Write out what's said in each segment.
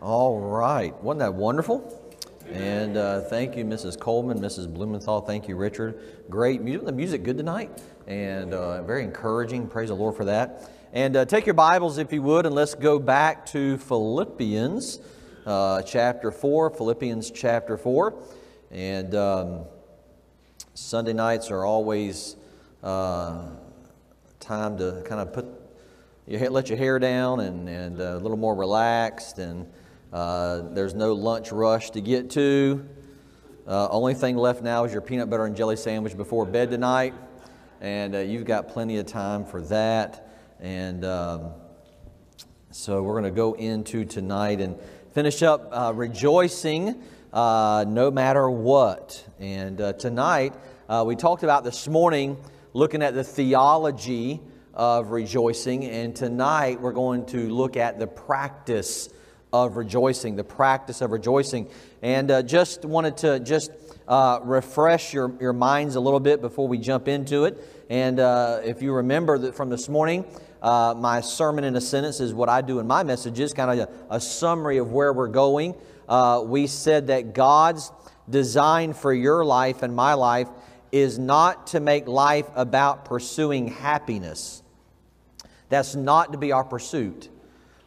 All right. Wasn't that wonderful? And uh, thank you, Mrs. Coleman, Mrs. Blumenthal. Thank you, Richard. Great music. The music good tonight and uh, very encouraging. Praise the Lord for that. And uh, take your Bibles, if you would, and let's go back to Philippians uh, chapter 4. Philippians chapter 4. And um, Sunday nights are always uh, time to kind of put your, let your hair down and, and uh, a little more relaxed and uh, there's no lunch rush to get to. Uh, only thing left now is your peanut butter and jelly sandwich before bed tonight, and uh, you've got plenty of time for that. And um, so we're going to go into tonight and finish up uh, rejoicing uh, no matter what. And tonight we talked about this morning looking at the theology of rejoicing, and tonight we're going to look at the practice of rejoicing, the practice of rejoicing. And uh, just wanted to just uh, refresh your, your minds a little bit before we jump into it. And uh, if you remember that from this morning, uh, my sermon in a sentence is what I do in my messages, kind of a, a summary of where we're going. Uh, we said that God's design for your life and my life is not to make life about pursuing happiness. That's not to be our pursuit,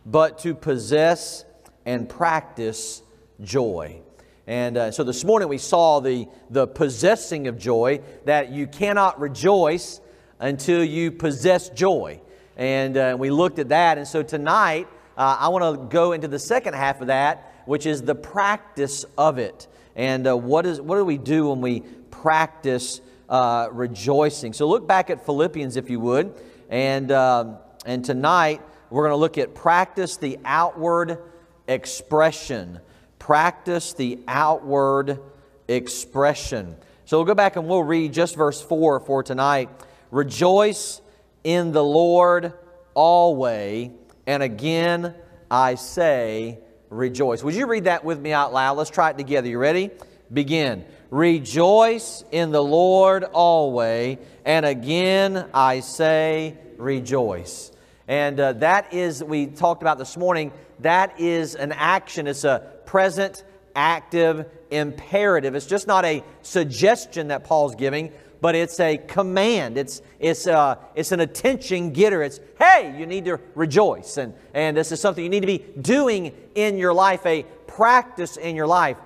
but to possess and practice joy. And uh, so this morning we saw the, the possessing of joy, that you cannot rejoice until you possess joy. And uh, we looked at that. And so tonight uh, I want to go into the second half of that, which is the practice of it. And uh, what, is, what do we do when we practice uh, rejoicing? So look back at Philippians, if you would. And, um, and tonight we're going to look at practice the outward expression. Practice the outward expression. So we'll go back and we'll read just verse 4 for tonight. Rejoice in the Lord always, and again I say, rejoice. Would you read that with me out loud? Let's try it together. You ready? Begin. Rejoice in the Lord always, and again I say, rejoice. And uh, that is, we talked about this morning, that is an action. It's a present, active, imperative. It's just not a suggestion that Paul's giving, but it's a command. It's, it's, uh, it's an attention getter. It's, hey, you need to rejoice. And, and this is something you need to be doing in your life, a practice in your life.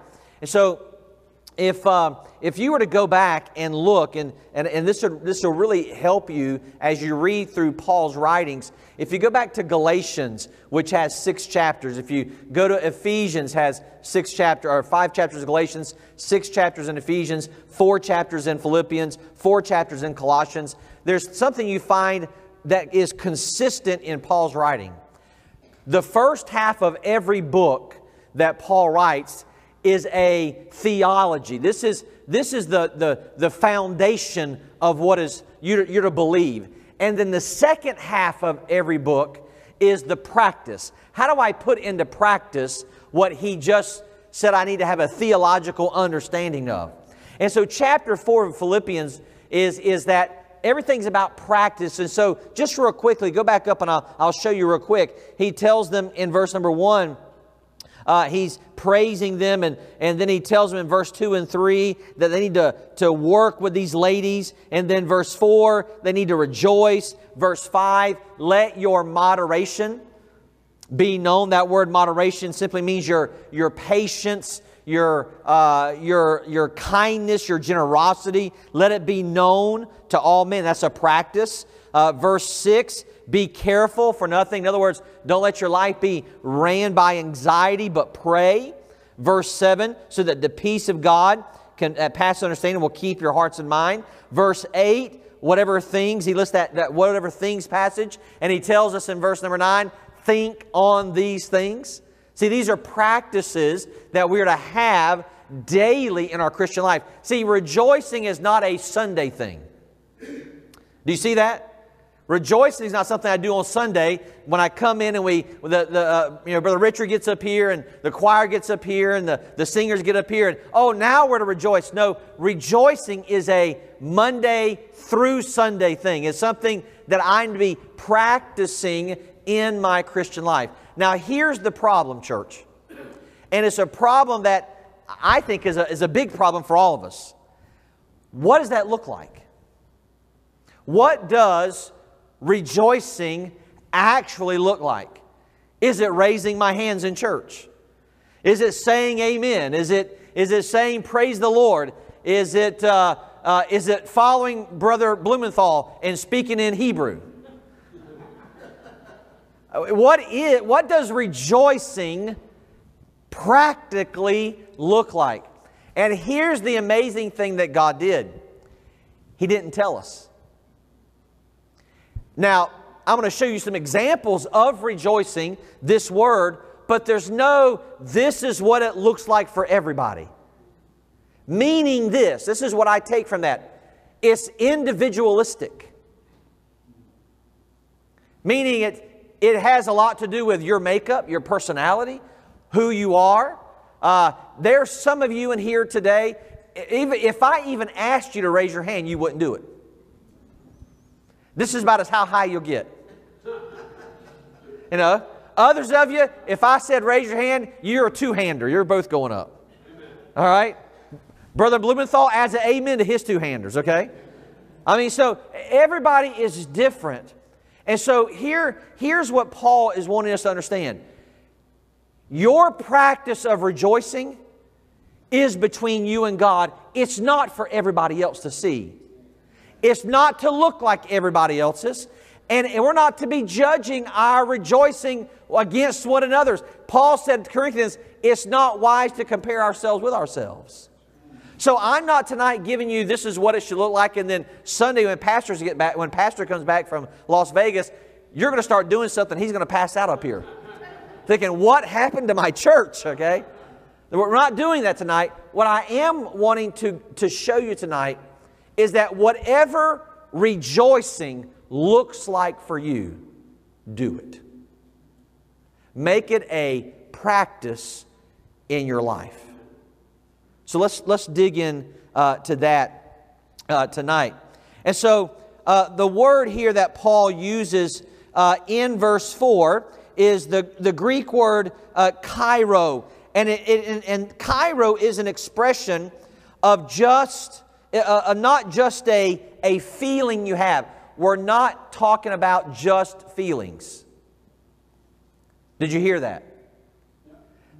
And so, if, uh, if you were to go back and look, and, and, and this, will, this will really help you as you read through Paul's writings. If you go back to Galatians, which has six chapters, if you go to Ephesians, has six chapters, or five chapters of Galatians, six chapters in Ephesians, four chapters in Philippians, four chapters in Colossians, there's something you find that is consistent in Paul's writing. The first half of every book that Paul writes is a theology. This is, this is the, the, the foundation of what is you're, you're to believe. And then the second half of every book is the practice. How do I put into practice what he just said I need to have a theological understanding of? And so, chapter 4 of Philippians is, is that everything's about practice. And so, just real quickly, go back up and I'll, I'll show you real quick. He tells them in verse number 1 uh, he's praising them, and, and then he tells them in verse 2 and 3 that they need to, to work with these ladies. And then verse 4, they need to rejoice. Verse 5, let your moderation be known. That word moderation simply means your, your patience, your, uh, your, your kindness, your generosity. Let it be known to all men. That's a practice. Uh, verse 6 be careful for nothing. In other words, don't let your life be ran by anxiety, but pray. Verse 7 so that the peace of God can uh, pass understanding will keep your hearts and mind. Verse 8 whatever things, he lists that, that whatever things passage, and he tells us in verse number 9 think on these things. See, these are practices that we are to have daily in our Christian life. See, rejoicing is not a Sunday thing. Do you see that? Rejoicing is not something I do on Sunday when I come in and we, the, the uh, you know, Brother Richard gets up here and the choir gets up here and the, the singers get up here and, oh, now we're to rejoice. No, rejoicing is a Monday through Sunday thing. It's something that I'm to be practicing in my Christian life. Now, here's the problem, church. And it's a problem that I think is a, is a big problem for all of us. What does that look like? What does rejoicing actually look like? Is it raising my hands in church? Is it saying amen? Is it, is it saying praise the Lord? Is it, uh, uh, is it following Brother Blumenthal and speaking in Hebrew? what, is, what does rejoicing practically look like? And here's the amazing thing that God did He didn't tell us. Now, I'm going to show you some examples of rejoicing, this word, but there's no, this is what it looks like for everybody. Meaning this, this is what I take from that it's individualistic. Meaning it, it has a lot to do with your makeup, your personality, who you are. Uh, there's some of you in here today, even if I even asked you to raise your hand, you wouldn't do it. This is about as how high you'll get. You know, others of you, if I said raise your hand, you're a two-hander. You're both going up. All right? Brother Blumenthal adds an amen to his two-handers, okay? I mean, so everybody is different. And so here, here's what Paul is wanting us to understand. Your practice of rejoicing is between you and God. It's not for everybody else to see. It's not to look like everybody else's. And we're not to be judging our rejoicing against one another's. Paul said to Corinthians, it's not wise to compare ourselves with ourselves. So I'm not tonight giving you this is what it should look like, and then Sunday when pastors get back, when pastor comes back from Las Vegas, you're going to start doing something. He's going to pass out up here, thinking, "What happened to my church?" Okay, we're not doing that tonight. What I am wanting to to show you tonight is that whatever rejoicing looks like for you, do it. Make it a practice in your life. So let's, let's dig in uh, to that uh, tonight. And so uh, the word here that Paul uses uh, in verse 4 is the, the Greek word uh, kairo. And, it, it, and kairo is an expression of just, not just a, a feeling you have we're not talking about just feelings. Did you hear that?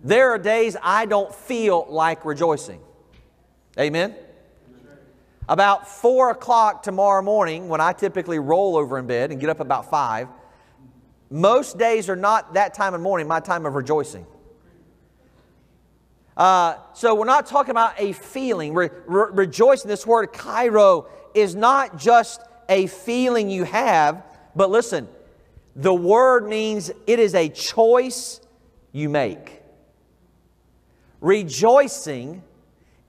There are days I don't feel like rejoicing. Amen? About 4 o'clock tomorrow morning, when I typically roll over in bed and get up about 5, most days are not that time of morning, my time of rejoicing. Uh, so we're not talking about a feeling. Re- re- rejoicing, this word kairo, is not just a feeling you have, but listen, the word means it is a choice you make. Rejoicing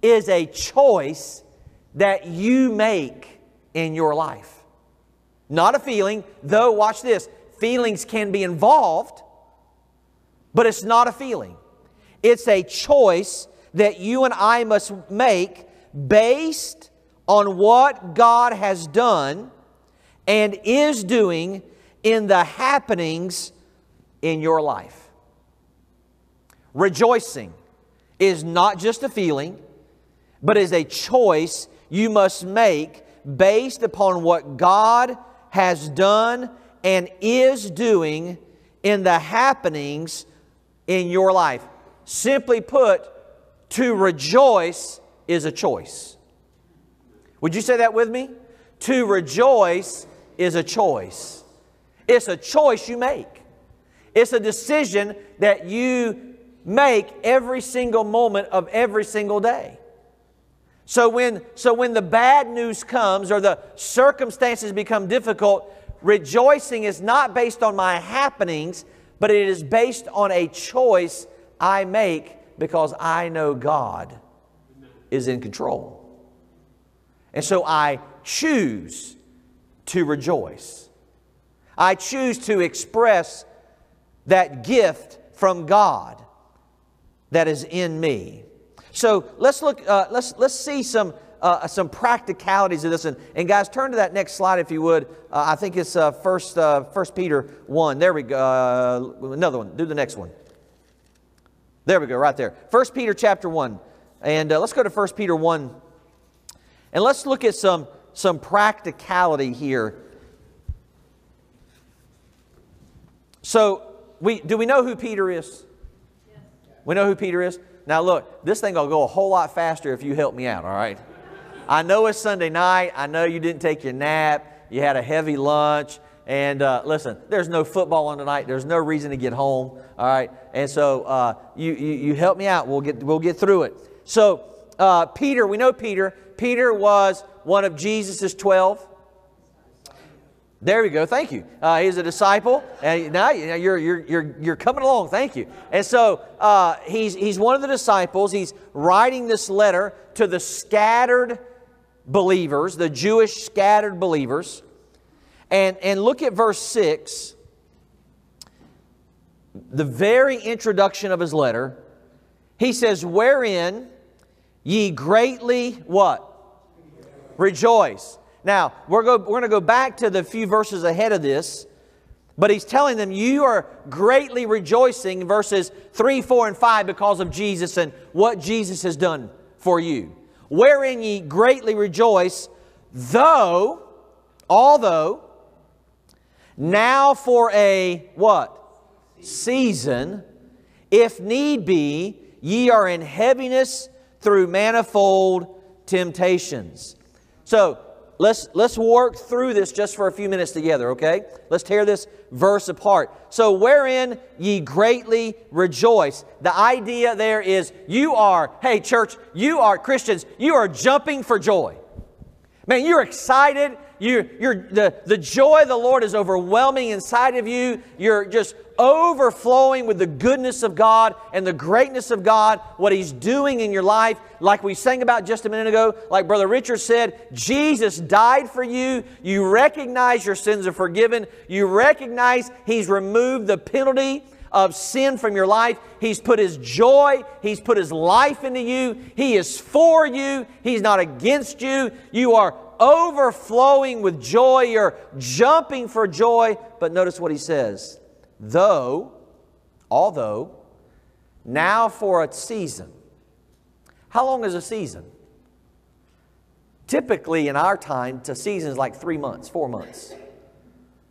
is a choice that you make in your life. Not a feeling, though, watch this feelings can be involved, but it's not a feeling. It's a choice that you and I must make based on what God has done and is doing in the happenings in your life. Rejoicing is not just a feeling, but is a choice you must make based upon what God has done and is doing in the happenings in your life. Simply put, to rejoice is a choice. Would you say that with me? To rejoice is a choice. It's a choice you make. It's a decision that you make every single moment of every single day. So when, so when the bad news comes or the circumstances become difficult, rejoicing is not based on my happenings, but it is based on a choice I make because I know God is in control. And so I choose to rejoice. I choose to express that gift from God that is in me. So let's look. Uh, let's let's see some uh, some practicalities of this. And, and, guys, turn to that next slide if you would. Uh, I think it's uh, first uh, First Peter one. There we go. Uh, another one. Do the next one. There we go, right there. 1 Peter chapter 1. And uh, let's go to 1 Peter 1. And let's look at some, some practicality here. So, we, do we know who Peter is? Yes. We know who Peter is? Now, look, this thing will go a whole lot faster if you help me out, all right? I know it's Sunday night. I know you didn't take your nap. You had a heavy lunch. And uh, listen, there's no football on tonight. There's no reason to get home. All right. And so uh, you, you, you help me out. We'll get, we'll get through it. So, uh, Peter, we know Peter. Peter was one of Jesus' 12. There we go. Thank you. Uh, he's a disciple, and now you're, you're, you're, you're coming along. Thank you. And so uh, he's, he's one of the disciples. He's writing this letter to the scattered believers, the Jewish scattered believers. And, and look at verse 6, the very introduction of his letter. He says, Wherein ye greatly what? Rejoice. Now, we're, go, we're going to go back to the few verses ahead of this, but he's telling them, You are greatly rejoicing, verses 3, 4, and 5, because of Jesus and what Jesus has done for you. Wherein ye greatly rejoice, though, although, now for a what? Season, if need be, ye are in heaviness through manifold temptations. So let's let's work through this just for a few minutes together, okay? Let's tear this verse apart. So wherein ye greatly rejoice. The idea there is you are, hey church, you are Christians, you are jumping for joy. Man, you're excited. You, you're, the, the joy of the Lord is overwhelming inside of you. You're just overflowing with the goodness of God and the greatness of God, what He's doing in your life. Like we sang about just a minute ago, like Brother Richard said, Jesus died for you. You recognize your sins are forgiven. You recognize He's removed the penalty of sin from your life. He's put His joy, He's put His life into you. He is for you, He's not against you. You are overflowing with joy, you're jumping for joy. But notice what He says though, although, now for a season. How long is a season? Typically, in our time, a season is like three months, four months.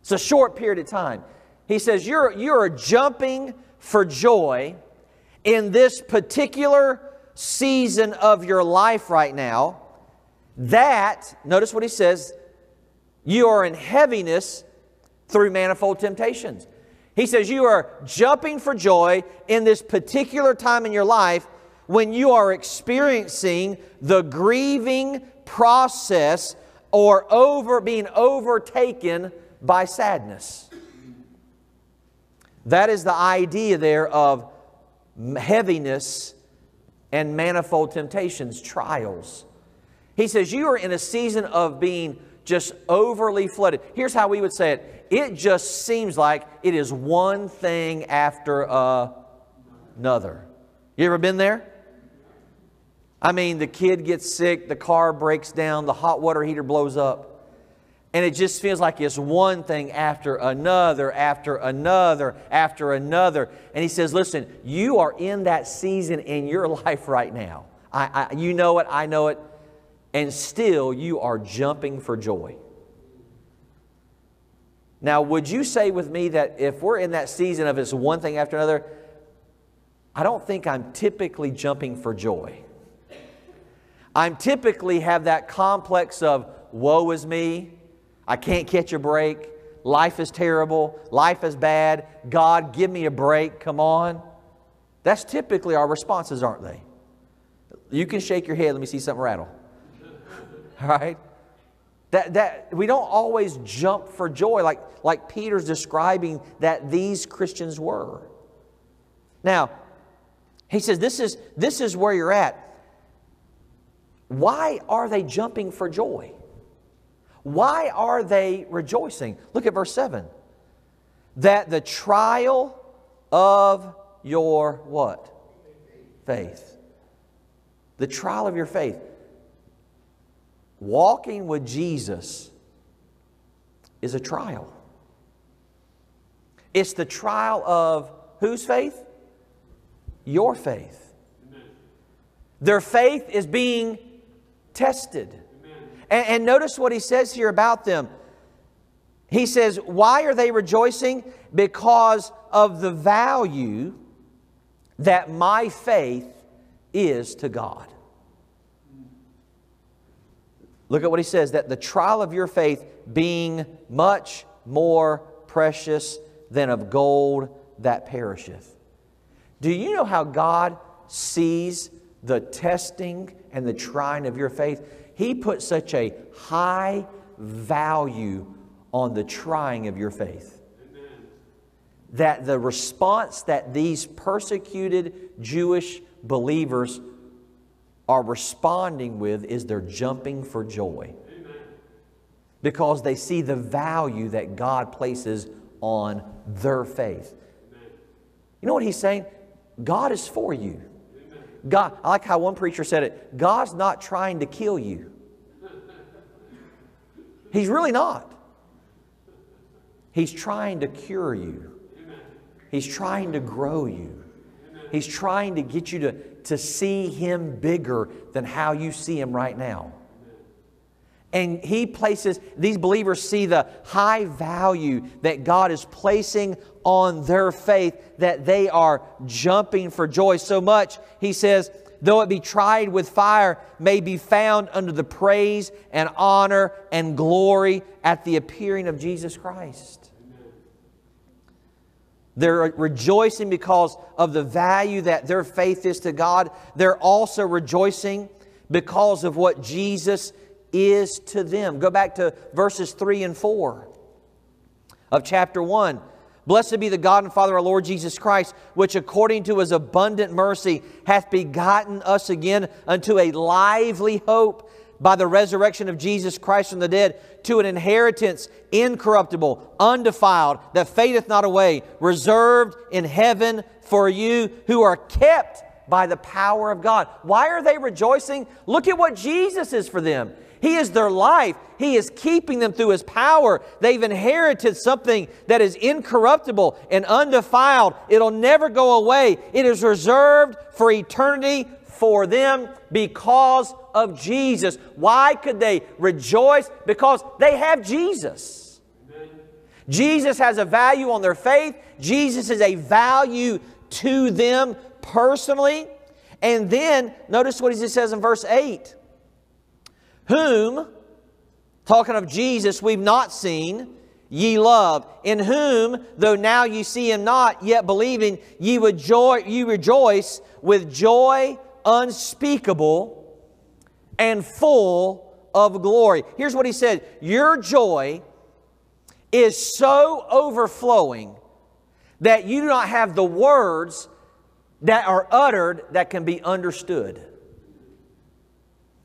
It's a short period of time. He says, You're, you're jumping for joy in this particular season of your life right now. That, notice what he says, you are in heaviness through manifold temptations. He says, You are jumping for joy in this particular time in your life when you are experiencing the grieving process or over being overtaken by sadness. That is the idea there of heaviness and manifold temptations, trials. He says, You are in a season of being just overly flooded. Here's how we would say it it just seems like it is one thing after another. You ever been there? I mean, the kid gets sick, the car breaks down, the hot water heater blows up. And it just feels like it's one thing after another, after another, after another. And he says, Listen, you are in that season in your life right now. I, I, you know it, I know it. And still, you are jumping for joy. Now, would you say with me that if we're in that season of it's one thing after another, I don't think I'm typically jumping for joy. I'm typically have that complex of woe is me, I can't catch a break. Life is terrible. Life is bad. God, give me a break. Come on. That's typically our responses, aren't they? You can shake your head. Let me see something rattle. Right? That, that we don't always jump for joy like, like Peter's describing that these Christians were. Now, he says this is, this is where you're at. Why are they jumping for joy? Why are they rejoicing? Look at verse 7. That the trial of your what? Faith. The trial of your faith. Walking with Jesus is a trial. It's the trial of whose faith? your faith. Their faith is being tested. And, and, notice what he says here about them. He says, Why are they rejoicing? Because of the value that my faith is to God. Look at what he says that the trial of your faith being much more precious than of gold that perisheth. Do you know how God sees the testing and the trying of your faith? He put such a high value on the trying of your faith. Amen. That the response that these persecuted Jewish believers are responding with is they're jumping for joy. Because they see the value that God places on their faith. You know what he's saying? God is for you. God, I like how one preacher said it God's not trying to kill you. He's really not. He's trying to cure you. He's trying to grow you. He's trying to get you to, to see Him bigger than how you see Him right now. And He places, these believers see the high value that God is placing on their faith that they are jumping for joy so much. He says, though it be tried with fire, may be found under the praise and honor and glory at the appearing of Jesus Christ. They're rejoicing because of the value that their faith is to God. They're also rejoicing because of what Jesus is to them. Go back to verses 3 and 4 of chapter 1. Blessed be the God and Father our Lord Jesus Christ, which according to his abundant mercy hath begotten us again unto a lively hope by the resurrection of Jesus Christ from the dead, to an inheritance incorruptible, undefiled, that fadeth not away, reserved in heaven for you who are kept by the power of God. Why are they rejoicing? Look at what Jesus is for them. He is their life. He is keeping them through His power. They've inherited something that is incorruptible and undefiled. It'll never go away. It is reserved for eternity for them because of Jesus. Why could they rejoice? Because they have Jesus. Jesus has a value on their faith. Jesus is a value to them personally. And then notice what he says in verse 8 whom, talking of Jesus, we've not seen, ye love, in whom, though now ye see him not, yet believing, ye, joy, ye rejoice with joy unspeakable and full of glory. Here's what he said Your joy is so overflowing that you do not have the words that are uttered that can be understood.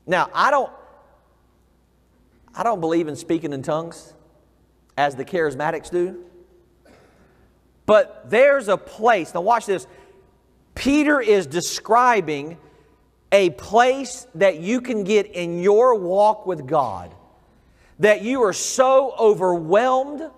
Now, I don't I don't believe in speaking in tongues as the charismatics do. But there's a place. Now, watch this. Peter is describing a place that you can get in your walk with God that you are so overwhelmed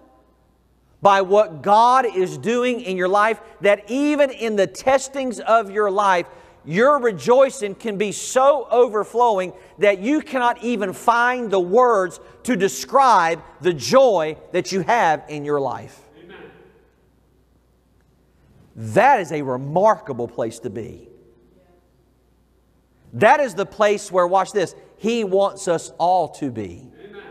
by what God is doing in your life that even in the testings of your life, your rejoicing can be so overflowing that you cannot even find the words to describe the joy that you have in your life. Amen. That is a remarkable place to be. That is the place where, watch this, He wants us all to be. Amen.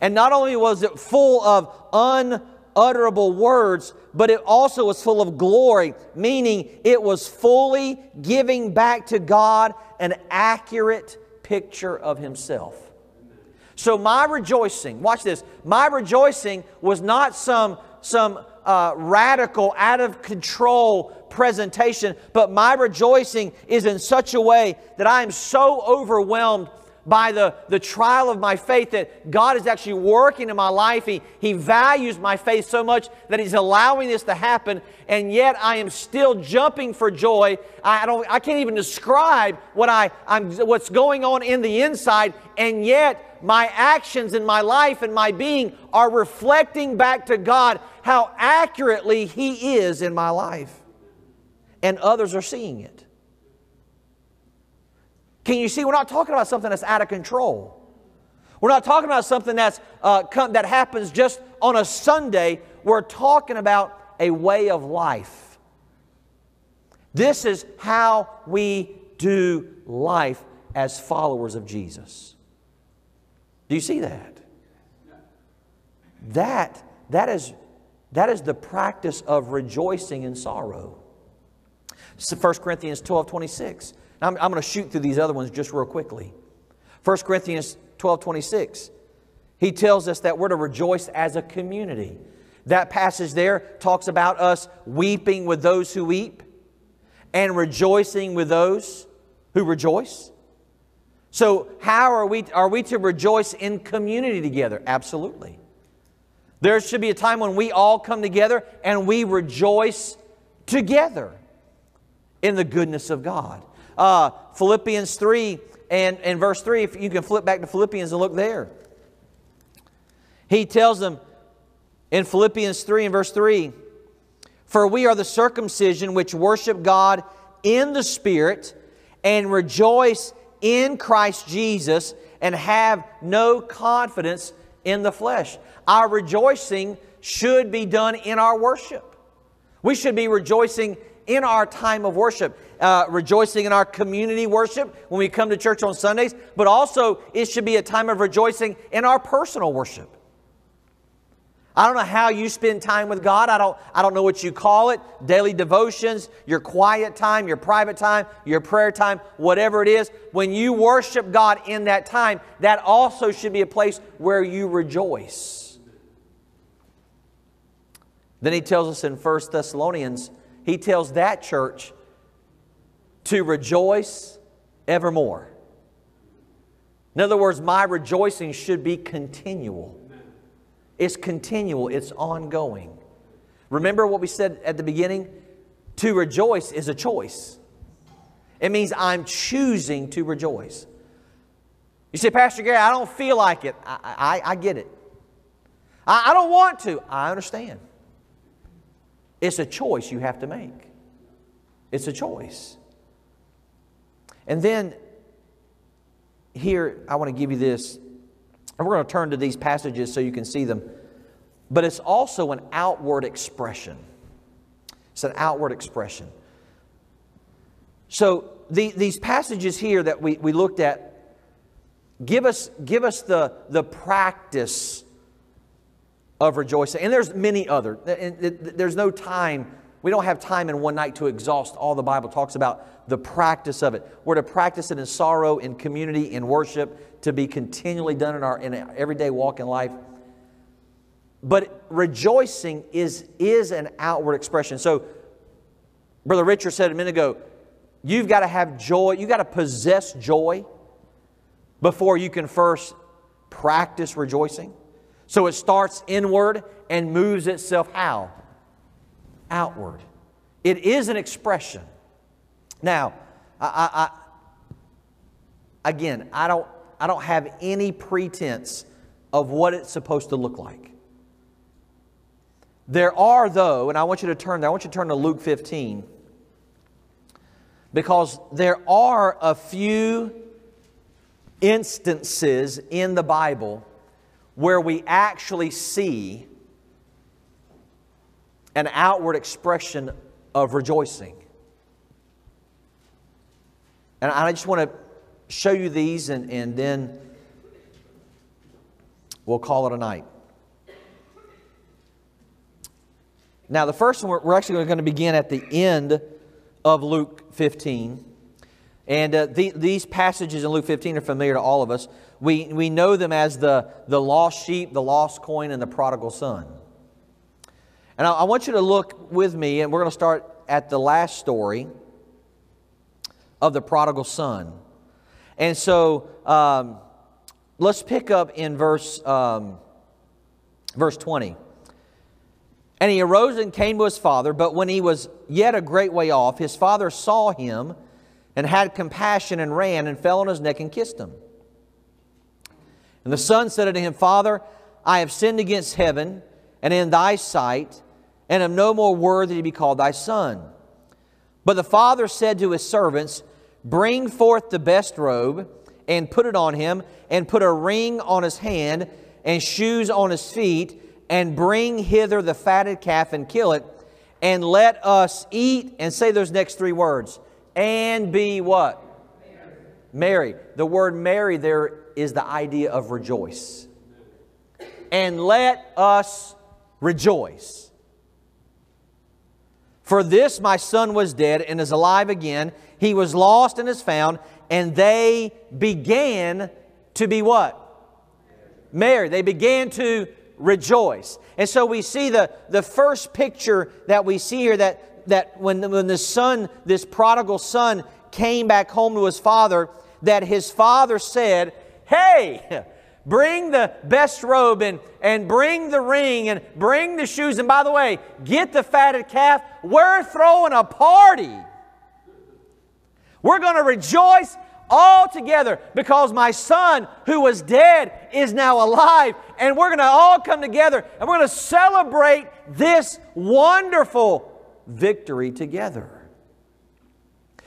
And not only was it full of unutterable words, but it also was full of glory, meaning it was fully giving back to God an accurate picture of Himself. So my rejoicing, watch this, my rejoicing was not some, some uh, radical, out of control presentation, but my rejoicing is in such a way that I am so overwhelmed by the, the trial of my faith that God is actually working in my life. He, he values my faith so much that He's allowing this to happen, and yet I am still jumping for joy. I, don't, I can't even describe what I, I'm, what's going on in the inside, and yet my actions in my life and my being are reflecting back to God how accurately He is in my life. And others are seeing it. Can you see? We're not talking about something that's out of control. We're not talking about something that's, uh, come, that happens just on a Sunday. We're talking about a way of life. This is how we do life as followers of Jesus. Do you see that? That, that, is, that is the practice of rejoicing in sorrow. 1 Corinthians 12 26. I'm, I'm going to shoot through these other ones just real quickly. 1 Corinthians 12 26. He tells us that we're to rejoice as a community. That passage there talks about us weeping with those who weep and rejoicing with those who rejoice. So, how are we, are we to rejoice in community together? Absolutely. There should be a time when we all come together and we rejoice together in the goodness of God. Uh, Philippians 3 and, and verse 3, if you can flip back to Philippians and look there. He tells them in Philippians 3 and verse 3 For we are the circumcision which worship God in the Spirit and rejoice in Christ Jesus and have no confidence in the flesh. Our rejoicing should be done in our worship. We should be rejoicing in our time of worship, uh, rejoicing in our community worship when we come to church on Sundays, but also it should be a time of rejoicing in our personal worship. I don't know how you spend time with God. I don't, I don't know what you call it daily devotions, your quiet time, your private time, your prayer time, whatever it is. When you worship God in that time, that also should be a place where you rejoice. Then he tells us in 1 Thessalonians, he tells that church to rejoice evermore. In other words, my rejoicing should be continual. It's continual, it's ongoing. Remember what we said at the beginning? To rejoice is a choice. It means I'm choosing to rejoice. You say, Pastor Gary, I don't feel like it. I, I, I get it. I, I don't want to. I understand. It's a choice you have to make. It's a choice. And then here, I want to give you this and we're going to turn to these passages so you can see them. But it's also an outward expression. It's an outward expression. So the, these passages here that we, we looked at give us, give us the, the practice of rejoicing. And there's many other. There's no time. We don't have time in one night to exhaust all the Bible talks about the practice of it. We're to practice it in sorrow, in community, in worship, to be continually done in our in everyday walk in life. But rejoicing is, is an outward expression. So, Brother Richard said a minute ago, you've got to have joy, you've got to possess joy before you can first practice rejoicing. So it starts inward and moves itself how? Outward. It is an expression. Now, I, I, I again, I don't I don't have any pretense of what it's supposed to look like. There are, though, and I want you to turn there, I want you to turn to Luke 15, because there are a few instances in the Bible where we actually see an outward expression of rejoicing. And I just want to show you these and, and then we'll call it a night. Now, the first one, we're actually going to begin at the end of Luke 15. And uh, the, these passages in Luke 15 are familiar to all of us. We, we know them as the, the lost sheep, the lost coin, and the prodigal son. And I, I want you to look with me, and we're going to start at the last story of the prodigal son. And so um, let's pick up in verse, um, verse 20. And he arose and came to his father, but when he was yet a great way off, his father saw him and had compassion and ran and fell on his neck and kissed him. And the son said unto him, Father, I have sinned against heaven and in thy sight, and am no more worthy to be called thy son. But the father said to his servants, Bring forth the best robe, and put it on him, and put a ring on his hand, and shoes on his feet, and bring hither the fatted calf and kill it, and let us eat, and say those next three words, and be what? Merry. The word Merry there is the idea of rejoice. And let us rejoice. For this my son was dead and is alive again. He was lost and is found. And they began to be what? Merry. They began to rejoice. And so we see the, the first picture that we see here that, that when, when the son, this prodigal son, came back home to his father, that his father said, Hey, bring the best robe and, and bring the ring and bring the shoes. And by the way, get the fatted calf. We're throwing a party. We're going to rejoice all together because my son who was dead is now alive. And we're going to all come together and we're going to celebrate this wonderful victory together.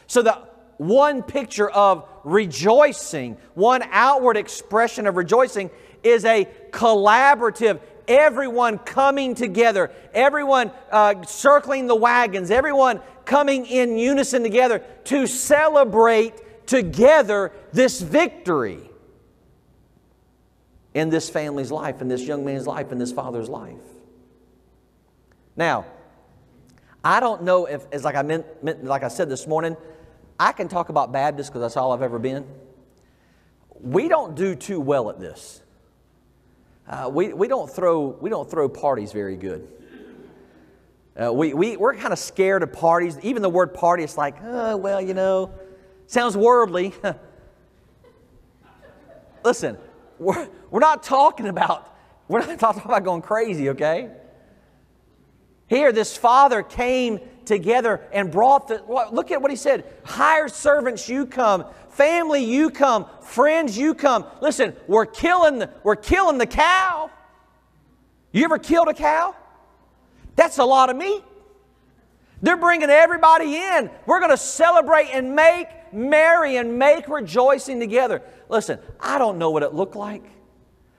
So, the one picture of rejoicing, one outward expression of rejoicing, is a collaborative, everyone coming together, everyone uh, circling the wagons, everyone coming in unison together to celebrate together this victory in this family's life, in this young man's life, in this father's life. Now, I don't know if, as like I meant, meant like I said this morning, I can talk about Baptists because that's all I've ever been. We don't do too well at this. Uh, we, we, don't throw, we don't throw parties very good. Uh, we, we, we're kind of scared of parties. Even the word party is like, oh, well, you know, sounds worldly. Listen, we're, we're not talking about, we're not talking about going crazy, okay? Here, this father came together and brought the, look at what he said hired servants, you come. Family, you come. Friends, you come. Listen, we're killing, the, we're killing the cow. You ever killed a cow? That's a lot of meat. They're bringing everybody in. We're going to celebrate and make merry and make rejoicing together. Listen, I don't know what it looked like.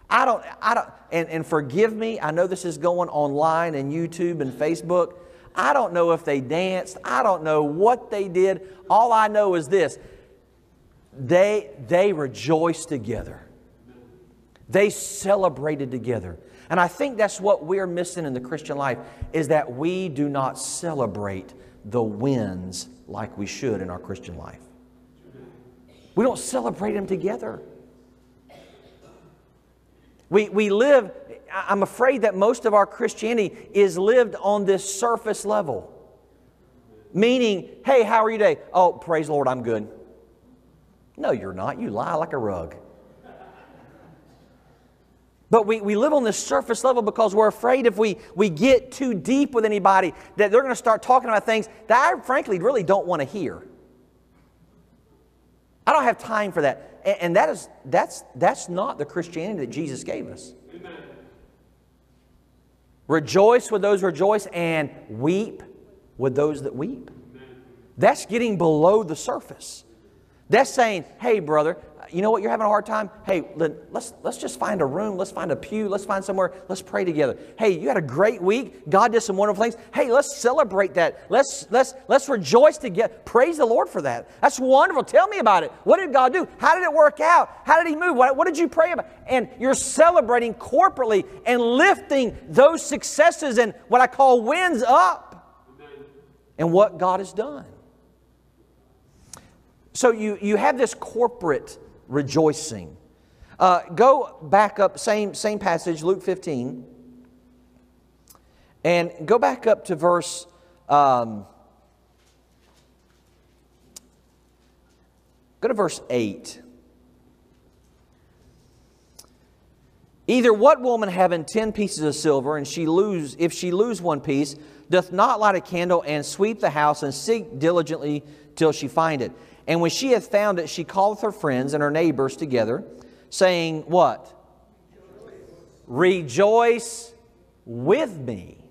I don't, I don't, and, and forgive me, I know this is going online and YouTube and Facebook. I don't know if they danced. I don't know what they did. All I know is this they, they rejoiced together, they celebrated together. And I think that's what we're missing in the Christian life is that we do not celebrate the wins like we should in our Christian life. We don't celebrate them together. We, we live I'm afraid that most of our Christianity is lived on this surface level. Meaning, hey, how are you today? Oh, praise the Lord, I'm good. No, you're not. You lie like a rug. But we, we live on this surface level because we're afraid if we, we get too deep with anybody that they're going to start talking about things that I frankly really don't want to hear. I don't have time for that. And, and that is, that's, that's not the Christianity that Jesus gave us. Amen. Rejoice with those rejoice and weep with those that weep. That's getting below the surface. That's saying, hey, brother, you know what, you're having a hard time? Hey, let's, let's just find a room, let's find a pew, let's find somewhere, let's pray together. Hey, you had a great week. God did some wonderful things. Hey, let's celebrate that. Let's, let's, let's rejoice together. Praise the Lord for that. That's wonderful. Tell me about it. What did God do? How did it work out? How did He move? What, what did you pray about? And you're celebrating corporately and lifting those successes and what I call wins up and what God has done. So you, you have this corporate rejoicing. Uh, go back up, same, same passage, Luke 15, and go back up to verse. Um, go to verse 8. Either what woman having ten pieces of silver, and she lose, if she lose one piece, doth not light a candle and sweep the house and seek diligently till she find it? And when she hath found it, she calleth her friends and her neighbors together, saying, What? Rejoice with me,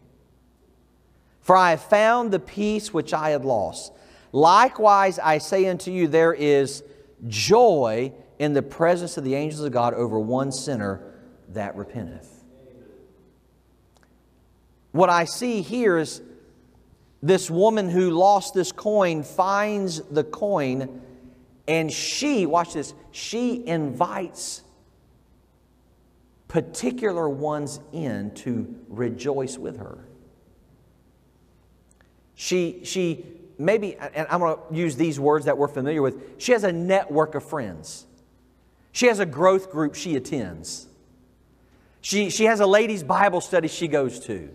for I have found the piece which I had lost. Likewise, I say unto you, there is joy in the presence of the angels of God over one sinner that repenteth. What I see here is this woman who lost this coin finds the coin and she, watch this, she invites particular ones in to rejoice with her. She, she maybe, and I'm going to use these words that we're familiar with, she has a network of friends. She has a growth group she attends. She, she has a ladies' Bible study she goes to.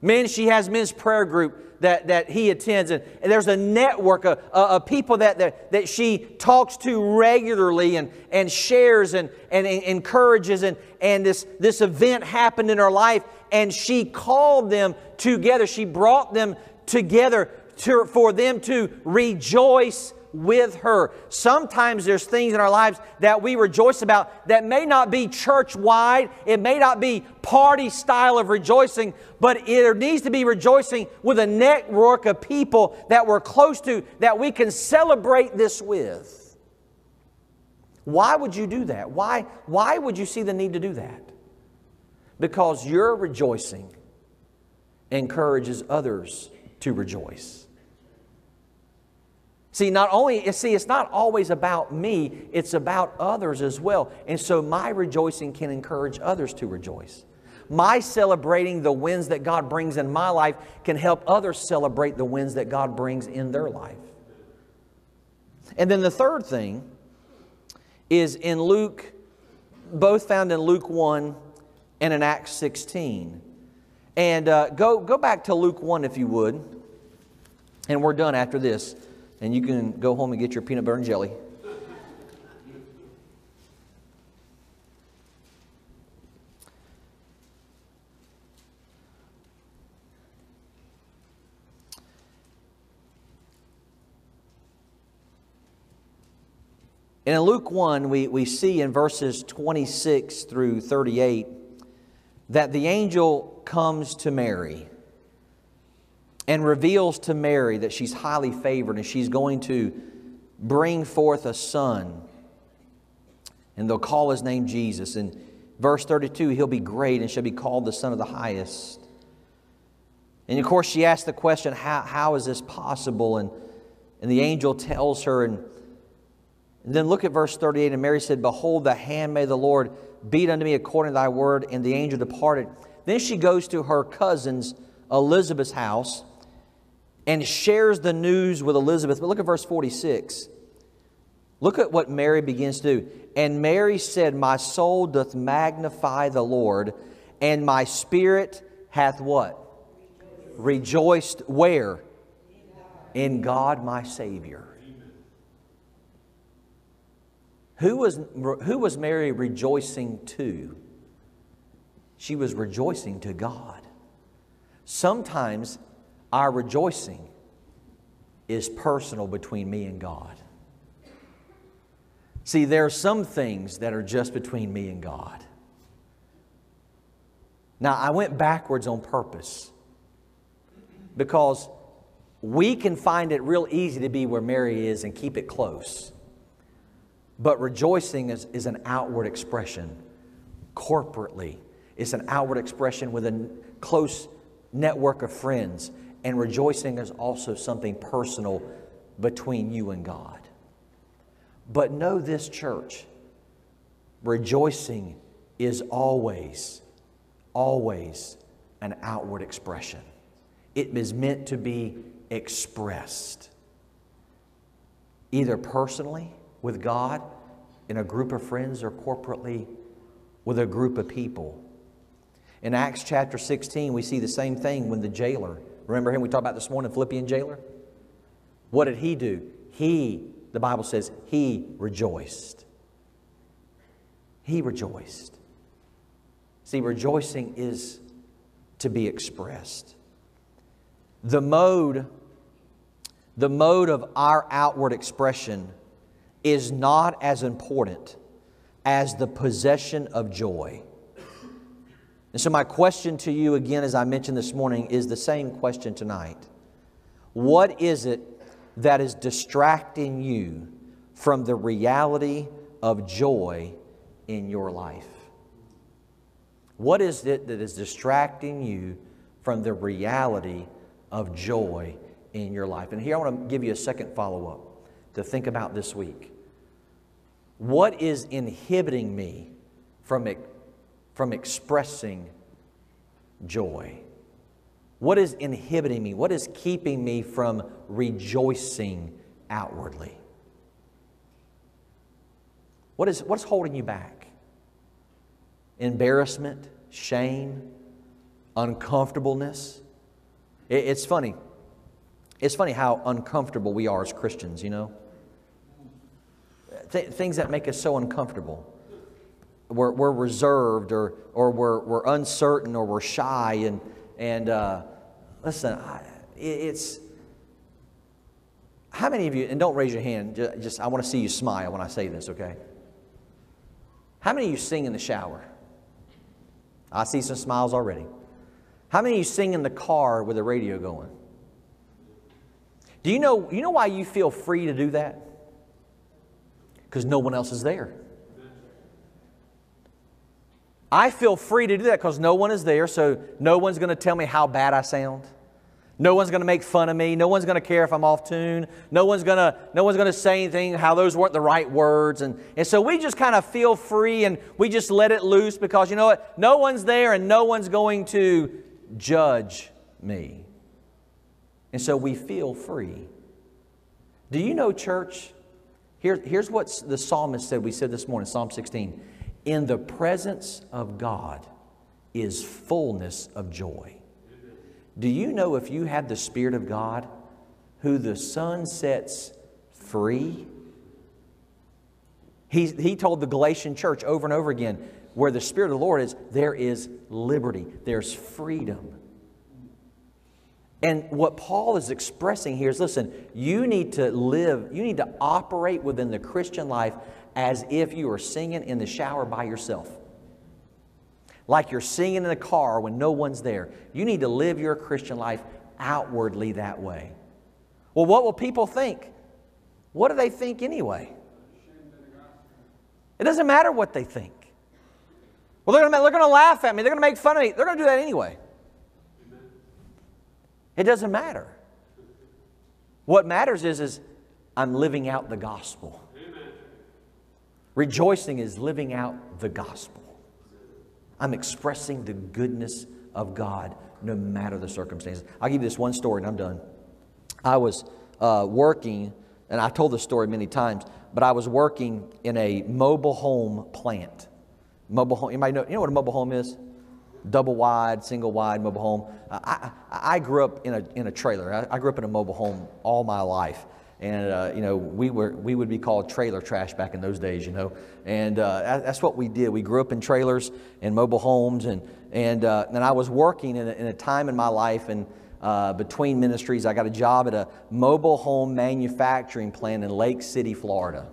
Men, she has men's prayer group that, that he attends. And, and there's a network of, uh, of people that, that, that she talks to regularly and, and shares and, and, and encourages. And, and this, this event happened in her life, and she called them together. She brought them together to, for them to rejoice with her. Sometimes there's things in our lives that we rejoice about that may not be church wide, it may not be party style of rejoicing, but there needs to be rejoicing with a network of people that we're close to that we can celebrate this with. Why would you do that? Why, why would you see the need to do that? Because your rejoicing encourages others to rejoice. See, not only, see, it's not always about me, it's about others as well. And so my rejoicing can encourage others to rejoice. My celebrating the wins that God brings in my life can help others celebrate the wins that God brings in their life. And then the third thing is in Luke, both found in Luke 1 and in Acts 16. And uh, go, go back to Luke 1 if you would. And we're done after this and you can go home and get your peanut butter and jelly. And in Luke 1, we, we see in verses 26 through 38 that the angel comes to Mary and reveals to Mary that she's highly favored and she's going to bring forth a son. And they'll call his name Jesus. And verse 32, he'll be great and shall be called the Son of the Highest. And of course, she asks the question, How, how is this possible? And, and the angel tells her, and, and then look at verse 38. And Mary said, Behold, the handmaid of the Lord, be it unto me according to thy word. And the angel departed. Then she goes to her cousin's Elizabeth's house and shares the news with Elizabeth. But look at verse 46. Look at what Mary begins to do. And Mary said, My soul doth magnify the Lord, and my spirit hath what? Rejoiced where? In God my Savior. Who was, who was Mary rejoicing to? She was rejoicing to God. Sometimes our rejoicing is personal between me and God. See, there are some things that are just between me and God. Now, I went backwards on purpose because we can find it real easy to be where Mary is and keep it close. But rejoicing is, is an outward expression corporately, it's an outward expression with a close network of friends. And rejoicing is also something personal between you and God. But know this, church rejoicing is always, always an outward expression. It is meant to be expressed either personally with God, in a group of friends, or corporately with a group of people. In Acts chapter 16, we see the same thing when the jailer Remember him we talked about this morning, Philippian jailer? What did he do? He, the Bible says, he rejoiced. He rejoiced. See, rejoicing is to be expressed. The mode, the mode of our outward expression is not as important as the possession of joy. And so, my question to you, again, as I mentioned this morning, is the same question tonight. What is it that is distracting you from the reality of joy in your life? What is it that is distracting you from the reality of joy in your life? And here I want to give you a second follow up to think about this week. What is inhibiting me from, from expressing joy? What is inhibiting me? What is keeping me from rejoicing outwardly? What is, what's holding you back? Embarrassment, shame, uncomfortableness. It, it's funny. It's funny how uncomfortable we are as Christians, you know? Th- things that make us so uncomfortable. We're, we're reserved or, or we're, we're uncertain or we're shy. And, and uh, listen, I, it's. How many of you, and don't raise your hand, just, just I want to see you smile when I say this, okay? How many of you sing in the shower? I see some smiles already. How many of you sing in the car with the radio going? Do you know, you know why you feel free to do that? Because no one else is there. I feel free to do that because no one is there, so no one's going to tell me how bad I sound. No one's going to make fun of me. No one's going to care if I'm off tune. No one's going to, no one's going to say anything how those weren't the right words. And, and so we just kind of feel free and we just let it loose because you know what? No one's there and no one's going to judge me. And so we feel free. Do you know, church? Here, here's what the psalmist said. We said this morning, Psalm 16. In the presence of God is fullness of joy. Do you know if you have the Spirit of God, who the Son sets free? He, he told the Galatian church over and over again where the Spirit of the Lord is, there is liberty, there's freedom. And what Paul is expressing here is listen, you need to live, you need to operate within the Christian life as if you are singing in the shower by yourself like you're singing in the car when no one's there. You need to live your Christian life outwardly that way. Well, what will people think? What do they think anyway? It doesn't matter what they think. Well, they're going to laugh at me. They're going to make fun of me. They're going to do that anyway. It doesn't matter. What matters is, is I'm living out the gospel. Rejoicing is living out the gospel. I'm expressing the goodness of God no matter the circumstances. I'll give you this one story and I'm done. I was uh, working, and I told this story many times, but I was working in a mobile home plant. Mobile home, you might know, you know what a mobile home is? Double wide, single wide mobile home. I, I, I grew up in a, in a trailer. I, I grew up in a mobile home all my life and uh, you know we were we would be called trailer trash back in those days you know. And uh, that's what we did. We grew up in trailers and mobile homes and and uh, and I was working in a, in a time in my life and uh, between ministries I got a job at a mobile home manufacturing plant in Lake City Florida.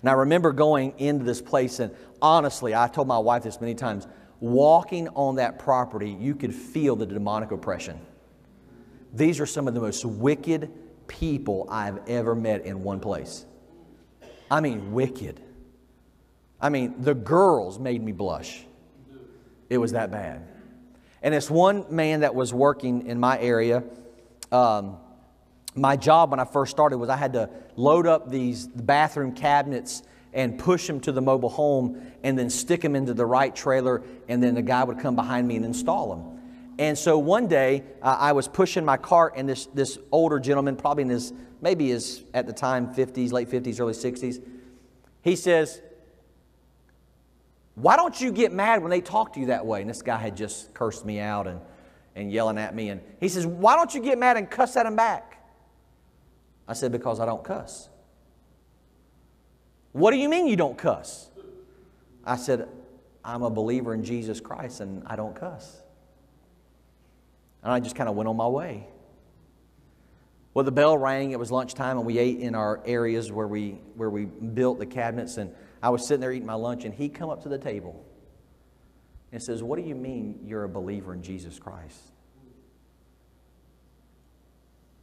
And I remember going into this place and honestly I told my wife this many times walking on that property you could feel the demonic oppression. These are some of the most wicked people I've ever met in one place. I mean, wicked. I mean, the girls made me blush. It was that bad. And this one man that was working in my area, um, my job when I first started was I had to load up these bathroom cabinets and push them to the mobile home and then stick them into the right trailer, and then the guy would come behind me and install them. And so one day uh, I was pushing my cart, and this, this older gentleman, probably in his, maybe his, at the time, 50s, late 50s, early 60s, he says, Why don't you get mad when they talk to you that way? And this guy had just cursed me out and, and yelling at me. And he says, Why don't you get mad and cuss at him back? I said, Because I don't cuss. What do you mean you don't cuss? I said, I'm a believer in Jesus Christ and I don't cuss. And I just kind of went on my way. Well, the bell rang. It was lunchtime, and we ate in our areas where we, where we built the cabinets. And I was sitting there eating my lunch, and he come up to the table and says, What do you mean you're a believer in Jesus Christ?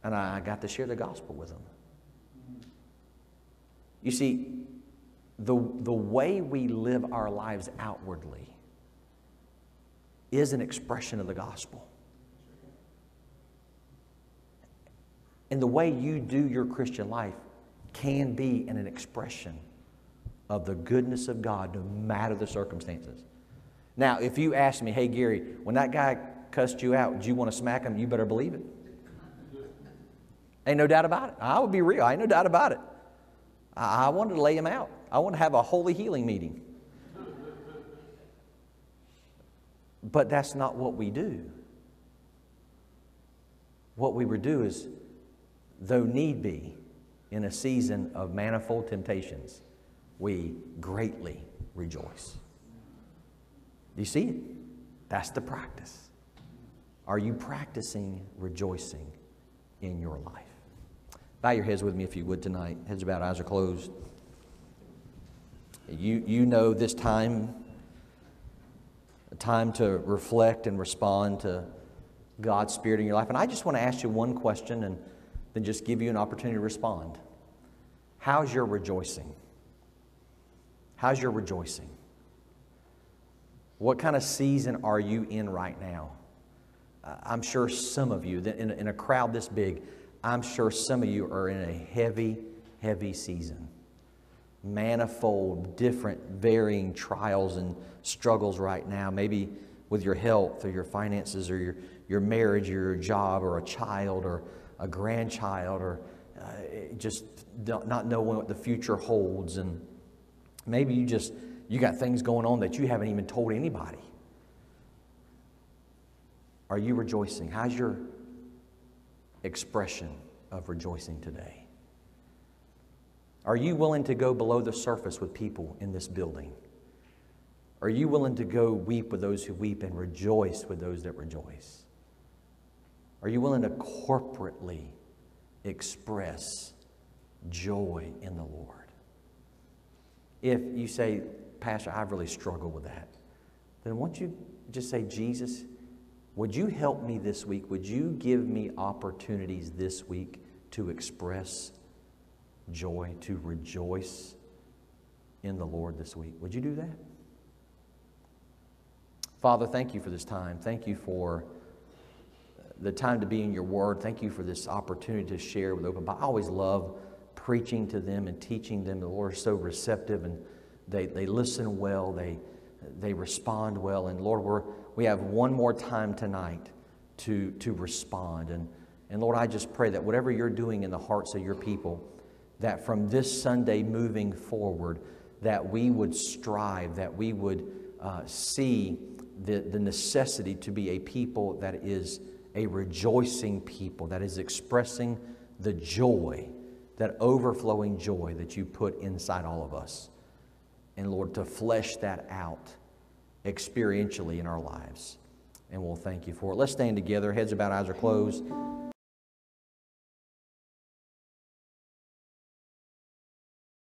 and I got to share the gospel with him. You see, the, the way we live our lives outwardly is an expression of the gospel. And the way you do your Christian life can be an expression of the goodness of God, no matter the circumstances. Now, if you ask me, hey, Gary, when that guy cussed you out, do you want to smack him? You better believe it. Ain't no doubt about it. I would be real. I ain't no doubt about it. I, I wanted to lay him out. I want to have a holy healing meeting. But that's not what we do. What we would do is, though need be, in a season of manifold temptations, we greatly rejoice. Do you see it? That's the practice. Are you practicing rejoicing in your life? Bow your heads with me if you would tonight. Heads about, eyes are closed. You, you know this time, a time to reflect and respond to God's Spirit in your life. And I just want to ask you one question and then just give you an opportunity to respond. How's your rejoicing? How's your rejoicing? What kind of season are you in right now? Uh, I'm sure some of you, in in a crowd this big, I'm sure some of you are in a heavy, heavy season. Manifold, different, varying trials and struggles right now, maybe with your health or your finances or your, your marriage or your job or a child or a grandchild or uh, just not knowing what the future holds. And maybe you just, you got things going on that you haven't even told anybody. Are you rejoicing? How's your expression of rejoicing today? Are you willing to go below the surface with people in this building? Are you willing to go weep with those who weep and rejoice with those that rejoice? Are you willing to corporately express joy in the Lord? If you say, Pastor, I've really struggled with that, then won't you just say, Jesus, would you help me this week? Would you give me opportunities this week to express joy, to rejoice in the Lord this week? Would you do that? Father, thank you for this time. Thank you for the time to be in your word. Thank you for this opportunity to share with Open Bible. I always love preaching to them and teaching them. The Lord is so receptive and they, they listen well, they, they respond well. And Lord, we're we have one more time tonight to, to respond. And, and Lord, I just pray that whatever you're doing in the hearts of your people, that from this Sunday moving forward, that we would strive, that we would uh, see the, the necessity to be a people that is a rejoicing people, that is expressing the joy, that overflowing joy that you put inside all of us. And Lord, to flesh that out experientially in our lives. And we'll thank you for it. Let's stand together, heads about, eyes are closed.